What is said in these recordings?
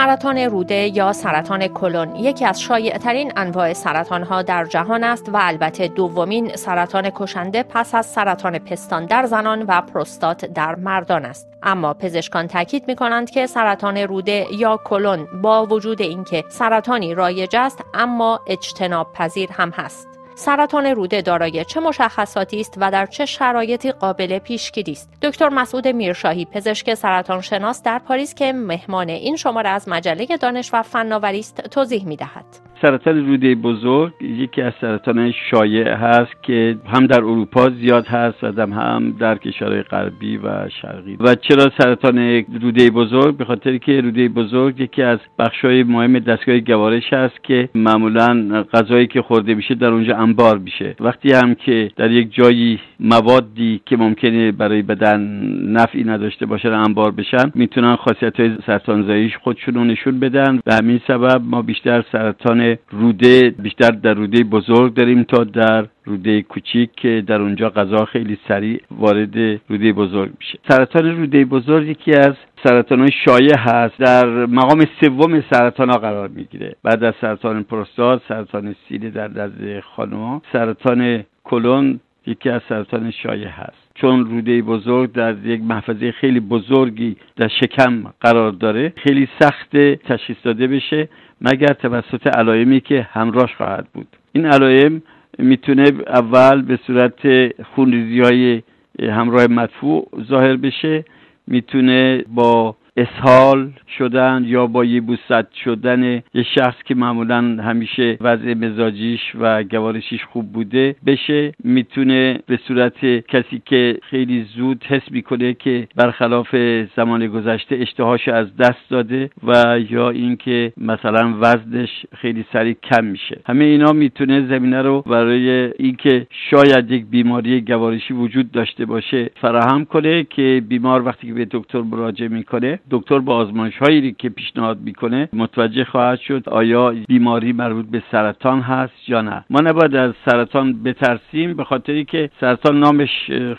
سرطان روده یا سرطان کلون. یکی از شایعترین انواع سرطان ها در جهان است و البته دومین سرطان کشنده پس از سرطان پستان در زنان و پروستات در مردان است. اما پزشکان تاکید می کنند که سرطان روده یا کلون با وجود اینکه سرطانی رایج است اما اجتناب پذیر هم هست. سرطان روده دارای چه مشخصاتی است و در چه شرایطی قابل پیشگیری است؟ دکتر مسعود میرشاهی پزشک سرطان شناس در پاریس که مهمان این شماره از مجله دانش و فناوری است توضیح می‌دهد. سرطان روده بزرگ یکی از سرطان شایع هست که هم در اروپا زیاد هست و هم در کشورهای غربی و شرقی. و چرا سرطان روده بزرگ؟ به خاطر که روده بزرگ یکی از بخشهای مهم دستگاه گوارش هست که معمولا غذایی که خورده میشه در اونجا انبار میشه. وقتی هم که در یک جایی موادی که ممکنه برای بدن نفعی نداشته باشن انبار بشن می‌تونن خاصیت های سرطانزاییش خودشون رو نشون بدن و همین سبب ما بیشتر سرطان روده بیشتر در روده بزرگ داریم تا در روده کوچیک که در اونجا غذا خیلی سریع وارد روده بزرگ میشه. سرطان روده بزرگ یکی از سرطان های شایع هست. در مقام سوم سرطان ها قرار می‌گیره. بعد از سرطان پروستات سرطان سینه در دست خانم سرطان کلون یکی از سرطان شایع هست. چون روده بزرگ در یک محفظه خیلی بزرگی در شکم قرار داره خیلی سخت تشخیص داده بشه مگر توسط علائمی که همراهش خواهد بود. این علائم می‌تونه اول به صورت خونریزی های همراه مدفوع ظاهر بشه می‌تونه با اسهال شدن یا با یه بوست شدن یه شخص که معمولا همیشه وضع مزاجیش و گوارشیش خوب بوده بشه می‌تونه به صورت کسی که خیلی زود حس می‌کنه که برخلاف زمان گذشته اشتهاش از دست داده و یا اینکه مثلا وزنش خیلی سریع کم میشه. همه اینا می‌تونه زمینه رو برای اینکه شاید یک بیماری گوارشی وجود داشته باشه فراهم کنه که بیمار وقتی که به دکتر مراجعه می‌کنه دکتر با آزمایش هایی که پیشنهاد می‌کنه متوجه خواهد شد آیا بیماری مربوط به سرطان هست یا نه. ما نباید از سرطان بترسیم به خاطری که سرطان نامش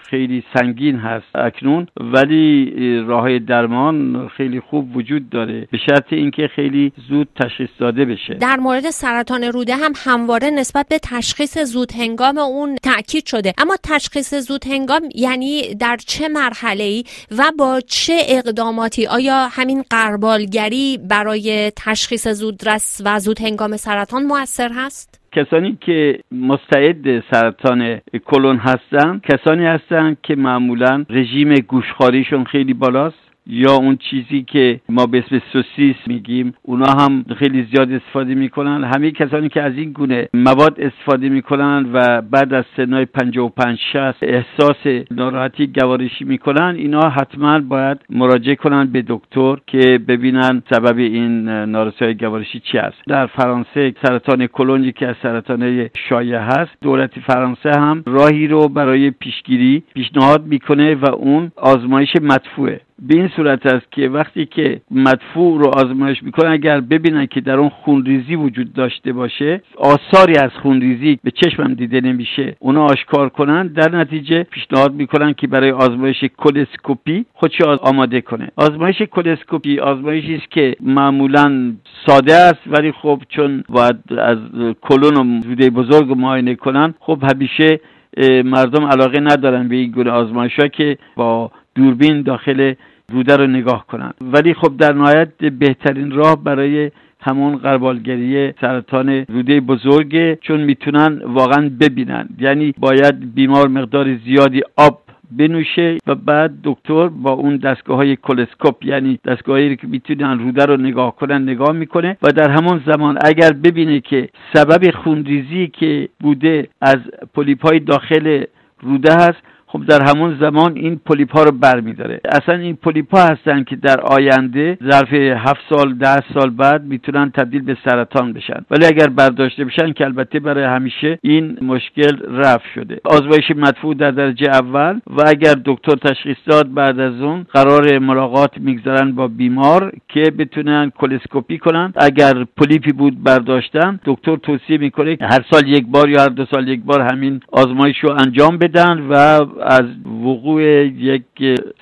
خیلی سنگین هست اکنون ولی راه درمان خیلی خوب وجود داره. به شرط اینکه خیلی زود تشخیص داده بشه. در مورد سرطان روده هم همواره نسبت به تشخیص زود هنگام اون تاکید شده. اما تشخیص زود هنگام یعنی در چه مرحله ای و با چه اقداماتی آیا همین قربالگری برای تشخیص زودرس و زود هنگام سرطان موثر هست؟ کسانی که مستعد سرطان کلون هستن کسانی هستند که معمولا رژیم گوشخاریشون خیلی بالاست یا اون چیزی که ما به اسم سوسیس میگیم اونا هم خیلی زیاد استفاده می‌کنن. همه کسانی که از این گونه مواد استفاده می‌کنن و بعد از سنهای 55 60 احساس ناراحتی گوارشی می‌کنن اینا حتما باید مراجعه کنن به دکتر که ببینن سبب این نارسایی گوارشی چی است. در فرانسه سرطان کلون که از سرطان شایع هست دولت فرانسه هم راهی رو برای پیشگیری پیشنهاد می‌کنه و اون آزمایش مدفوعه. به این صورت است که وقتی که مدفوع رو آزمایش می‌کنن اگر ببینن که در اون خونریزی وجود داشته باشه آثاری از خونریزی به چشمم دیده نمیشه. اونا آشکار کنن در نتیجه پیشنهاد می‌کنن که برای آزمایش کلسکوپی خودش آماده کنه. آزمایش کلسکوپی آزمایشی است که معمولا ساده است ولی خب چون باید از کلون و بزرگ معاینه کنن خب همیشه مردم علاقه ندارن به این گونه آزمایش که با دوربین داخل روده رو نگاه کنند ولی خب در نهایت بهترین راه برای همون قربالگری سرطان روده بزرگه چون می‌تونن واقعا ببینن. یعنی باید بیمار مقدار زیادی آب بنوشه و بعد دکتر با اون دستگاه های کلسکوپ یعنی دستگاهی که می‌تونن روده رو نگاه کنن نگاه می‌کنه و در همون زمان اگر ببینه که سبب خونریزی که بوده از پولیپ های داخل روده هست خب در همون زمان این پولیپ ها رو برمیداره. اصلا این پولیپ ها هستن که در آینده ظرف هفت سال ده سال بعد می‌تونن تبدیل به سرطان بشن. ولی اگر برداشته بشن که البته برای همیشه این مشکل رفع شده. آزمایش مدفوع در درجه اول و اگر دکتر تشخیص داد بعد از اون قرار ملاقات می‌گذارن با بیمار که بتونن کلسکوپی کنن. اگر پولیپی بود برداشتن دکتر توصیه می‌کنه هر سال یک بار یا هر دو سال یک بار همین آزمایش رو انجام بدن و از وقوع یک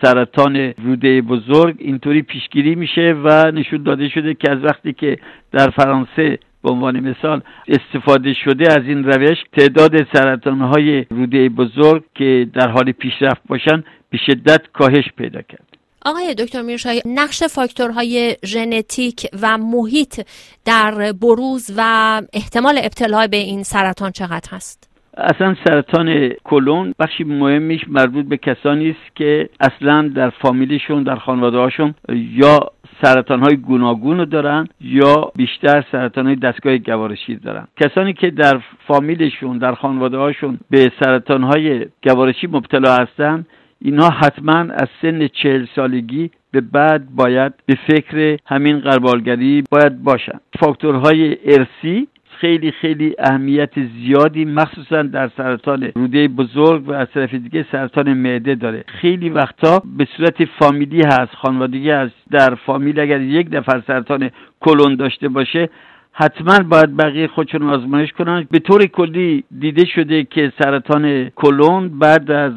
سرطان روده بزرگ اینطوری پیشگیری میشه و نشون داده شده که از وقتی که در فرانسه به عنوان مثال استفاده شده از این روش تعداد سرطان های روده بزرگ که در حال پیشرفت باشن به شدت کاهش پیدا کرد آقای دکتر میرشای نقش فاکتورهای ژنتیک و محیط در بروز و احتمال ابتلا به این سرطان چقدر هست؟ اصلا سرطان کلون بخشی مهمیش مربوط به کسانی است که اصلا در فامیلشون در خانواده هاشون یا سرطان های گوناگون رو دارن یا بیشتر سرطان های دستگاه گوارشی دارن. کسانی که در فامیلشون در خانواده هاشون به سرطان های گوارشی مبتلا هستن اینها حتما از سن چهل سالگی به بعد باید به فکر همین قربالگری باید باشن. فاکتورهای ارسی خیلی خیلی اهمیت زیادی مخصوصا در سرطان روده بزرگ و از طرف دیگه سرطان معده داره. خیلی وقتا به صورت فامیلی هست خانوادگی هست. در فامیل اگر یک نفر سرطان کلون داشته باشه حتما باید بقیه خودشون آزمایش کنن. به طور کلی دیده شده که سرطان کلون بعد از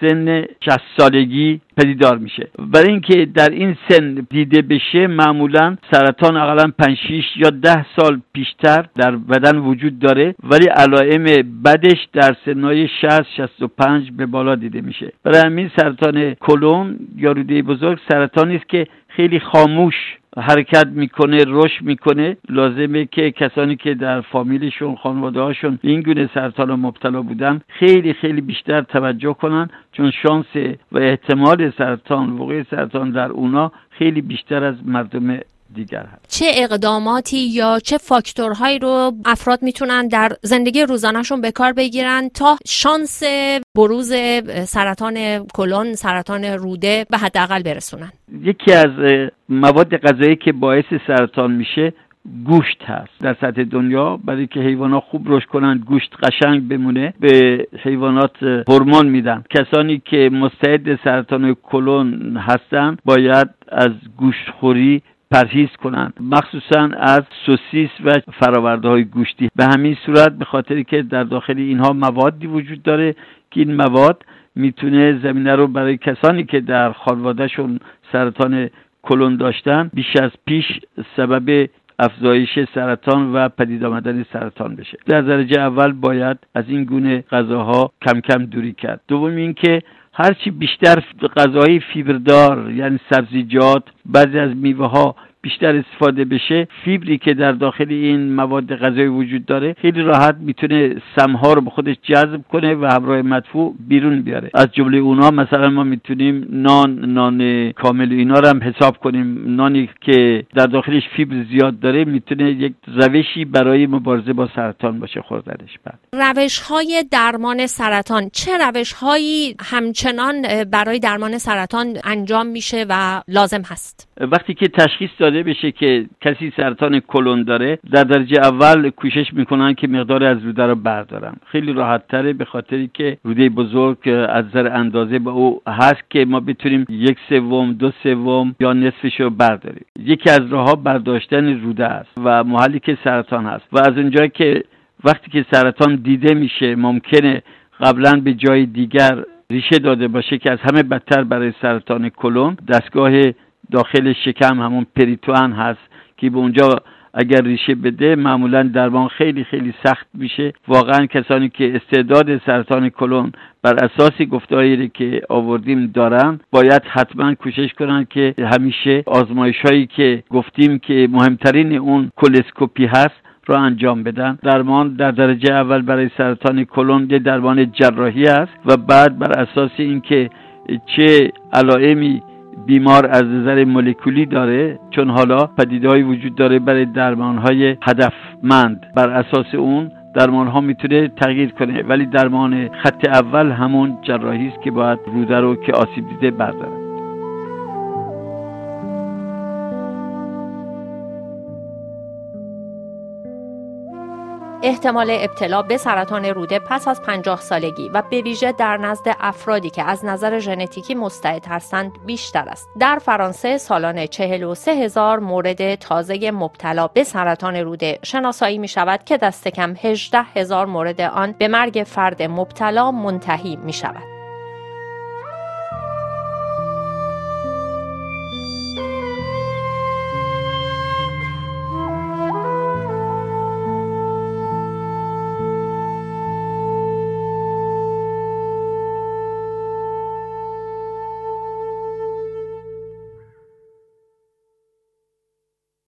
سن 60 سالگی پدیدار میشه. برای اینکه در این سن دیده بشه معمولا سرطان اقلا 5 6 یا 10 سال پیشتر در بدن وجود داره ولی علائم بدش در سنهای 60 65 به بالا دیده میشه. برای همین سرطان کلون یا روده بزرگ سرطانی است که خیلی خاموش حرکت می‌کنه رشد می‌کنه. لازمه که کسانی که در فامیلشون خانواده هاشون این گونه سرطان مبتلا بودن خیلی خیلی بیشتر توجه کنن چون شانس و احتمال سرطان وقوع سرطان در اونا خیلی بیشتر از مردم دیگر هست. چه اقداماتی یا چه فاکتورهایی رو افراد می‌تونن در زندگی روزانهشون به کار بگیرن تا شانس بروز سرطان کلون سرطان روده به حداقل برسونن؟ یکی از مواد غذایی که باعث سرطان میشه گوشت هست. در سطح دنیا برای که حیوانات خوب رشد کنند گوشت قشنگ بمونه به حیوانات هورمون میدن. کسانی که مستعد سرطان کلون هستن باید از گوشت خوری پرهیز کنند. مخصوصا از سوسیس و فراورده های گوشتی. به همین صورت به خاطری که در داخل اینها موادی وجود داره که این مواد می‌تونه زمینه رو برای کسانی که در خانوادهشون سرطان کلون داشتن بیش از پیش سبب افزایش سرطان و پدید آمدن سرطان بشه. در درجه اول باید از این گونه غذاها کم کم دوری کرد. دوم اینکه هرچی بیشتر غذای فیبردار یعنی سبزیجات بعضی از میوه ها بیشتر استفاده بشه فیبری که در داخل این مواد غذایی وجود داره خیلی راحت می‌تونه سمها رو به خودش جذب کنه و همراه مدفوع بیرون بیاره. از جمله اونها مثلا ما می‌تونیم نان نان کامل اینا رو هم حساب کنیم. نانی که در داخلش فیبر زیاد داره می‌تونه یک روشی برای مبارزه با سرطان باشه خوردنش. بعد روش های درمان سرطان. چه روش هایی همچنان برای درمان سرطان انجام میشه و لازم هست؟ وقتی که تشخیص داده بشه که کسی سرطان کلون داره در درجه اول کوشش می‌کنن که مقدار از روده رو بردارن. خیلی راحت تره به خاطری که روده بزرگ از نظر اندازه به او هست که ما بتونیم یک سوم دو سوم یا نصفش رو برداریم. یکی از راه برداشتن روده است و محلی که سرطان هست. و از اونجایی که وقتی که سرطان دیده میشه ممکنه قبلا به جای دیگر ریشه داده باشه که از همه بدتر برای سرطان کلون دستگاه داخل شکم همون پریتوان هست که به اونجا اگر ریشه بده معمولا درمان خیلی خیلی سخت میشه. واقعا کسانی که استعداد سرطان کلون بر اساس گفتاری که آوردیم دارن باید حتما کوشش کنن که همیشه آزمایش هایی که گفتیم که مهمترین اون کلسکوپی هست را انجام بدن. درمان در درجه اول برای سرطان کلون یه درمان جراحی است و بعد بر اساس اینکه چه علائمی بیمار از نظر مولکولی داره چون حالا پدیدهایی وجود داره برای درمان های هدفمند. بر اساس اون درمان ها می‌تونه تغییر کنه ولی درمان خط اول همون جراحی است که باید روده رو که آسیب دیده برداره احتمال ابتلا به سرطان روده پس از 50 سالگی و به ویژه در نزد افرادی که از نظر ژنتیکی مستعد هستند بیشتر است. در فرانسه سالانه 43 هزار مورد تازه مبتلا به سرطان روده شناسایی می شود که دست کم 18 هزار مورد آن به مرگ فرد مبتلا منتهی می شود.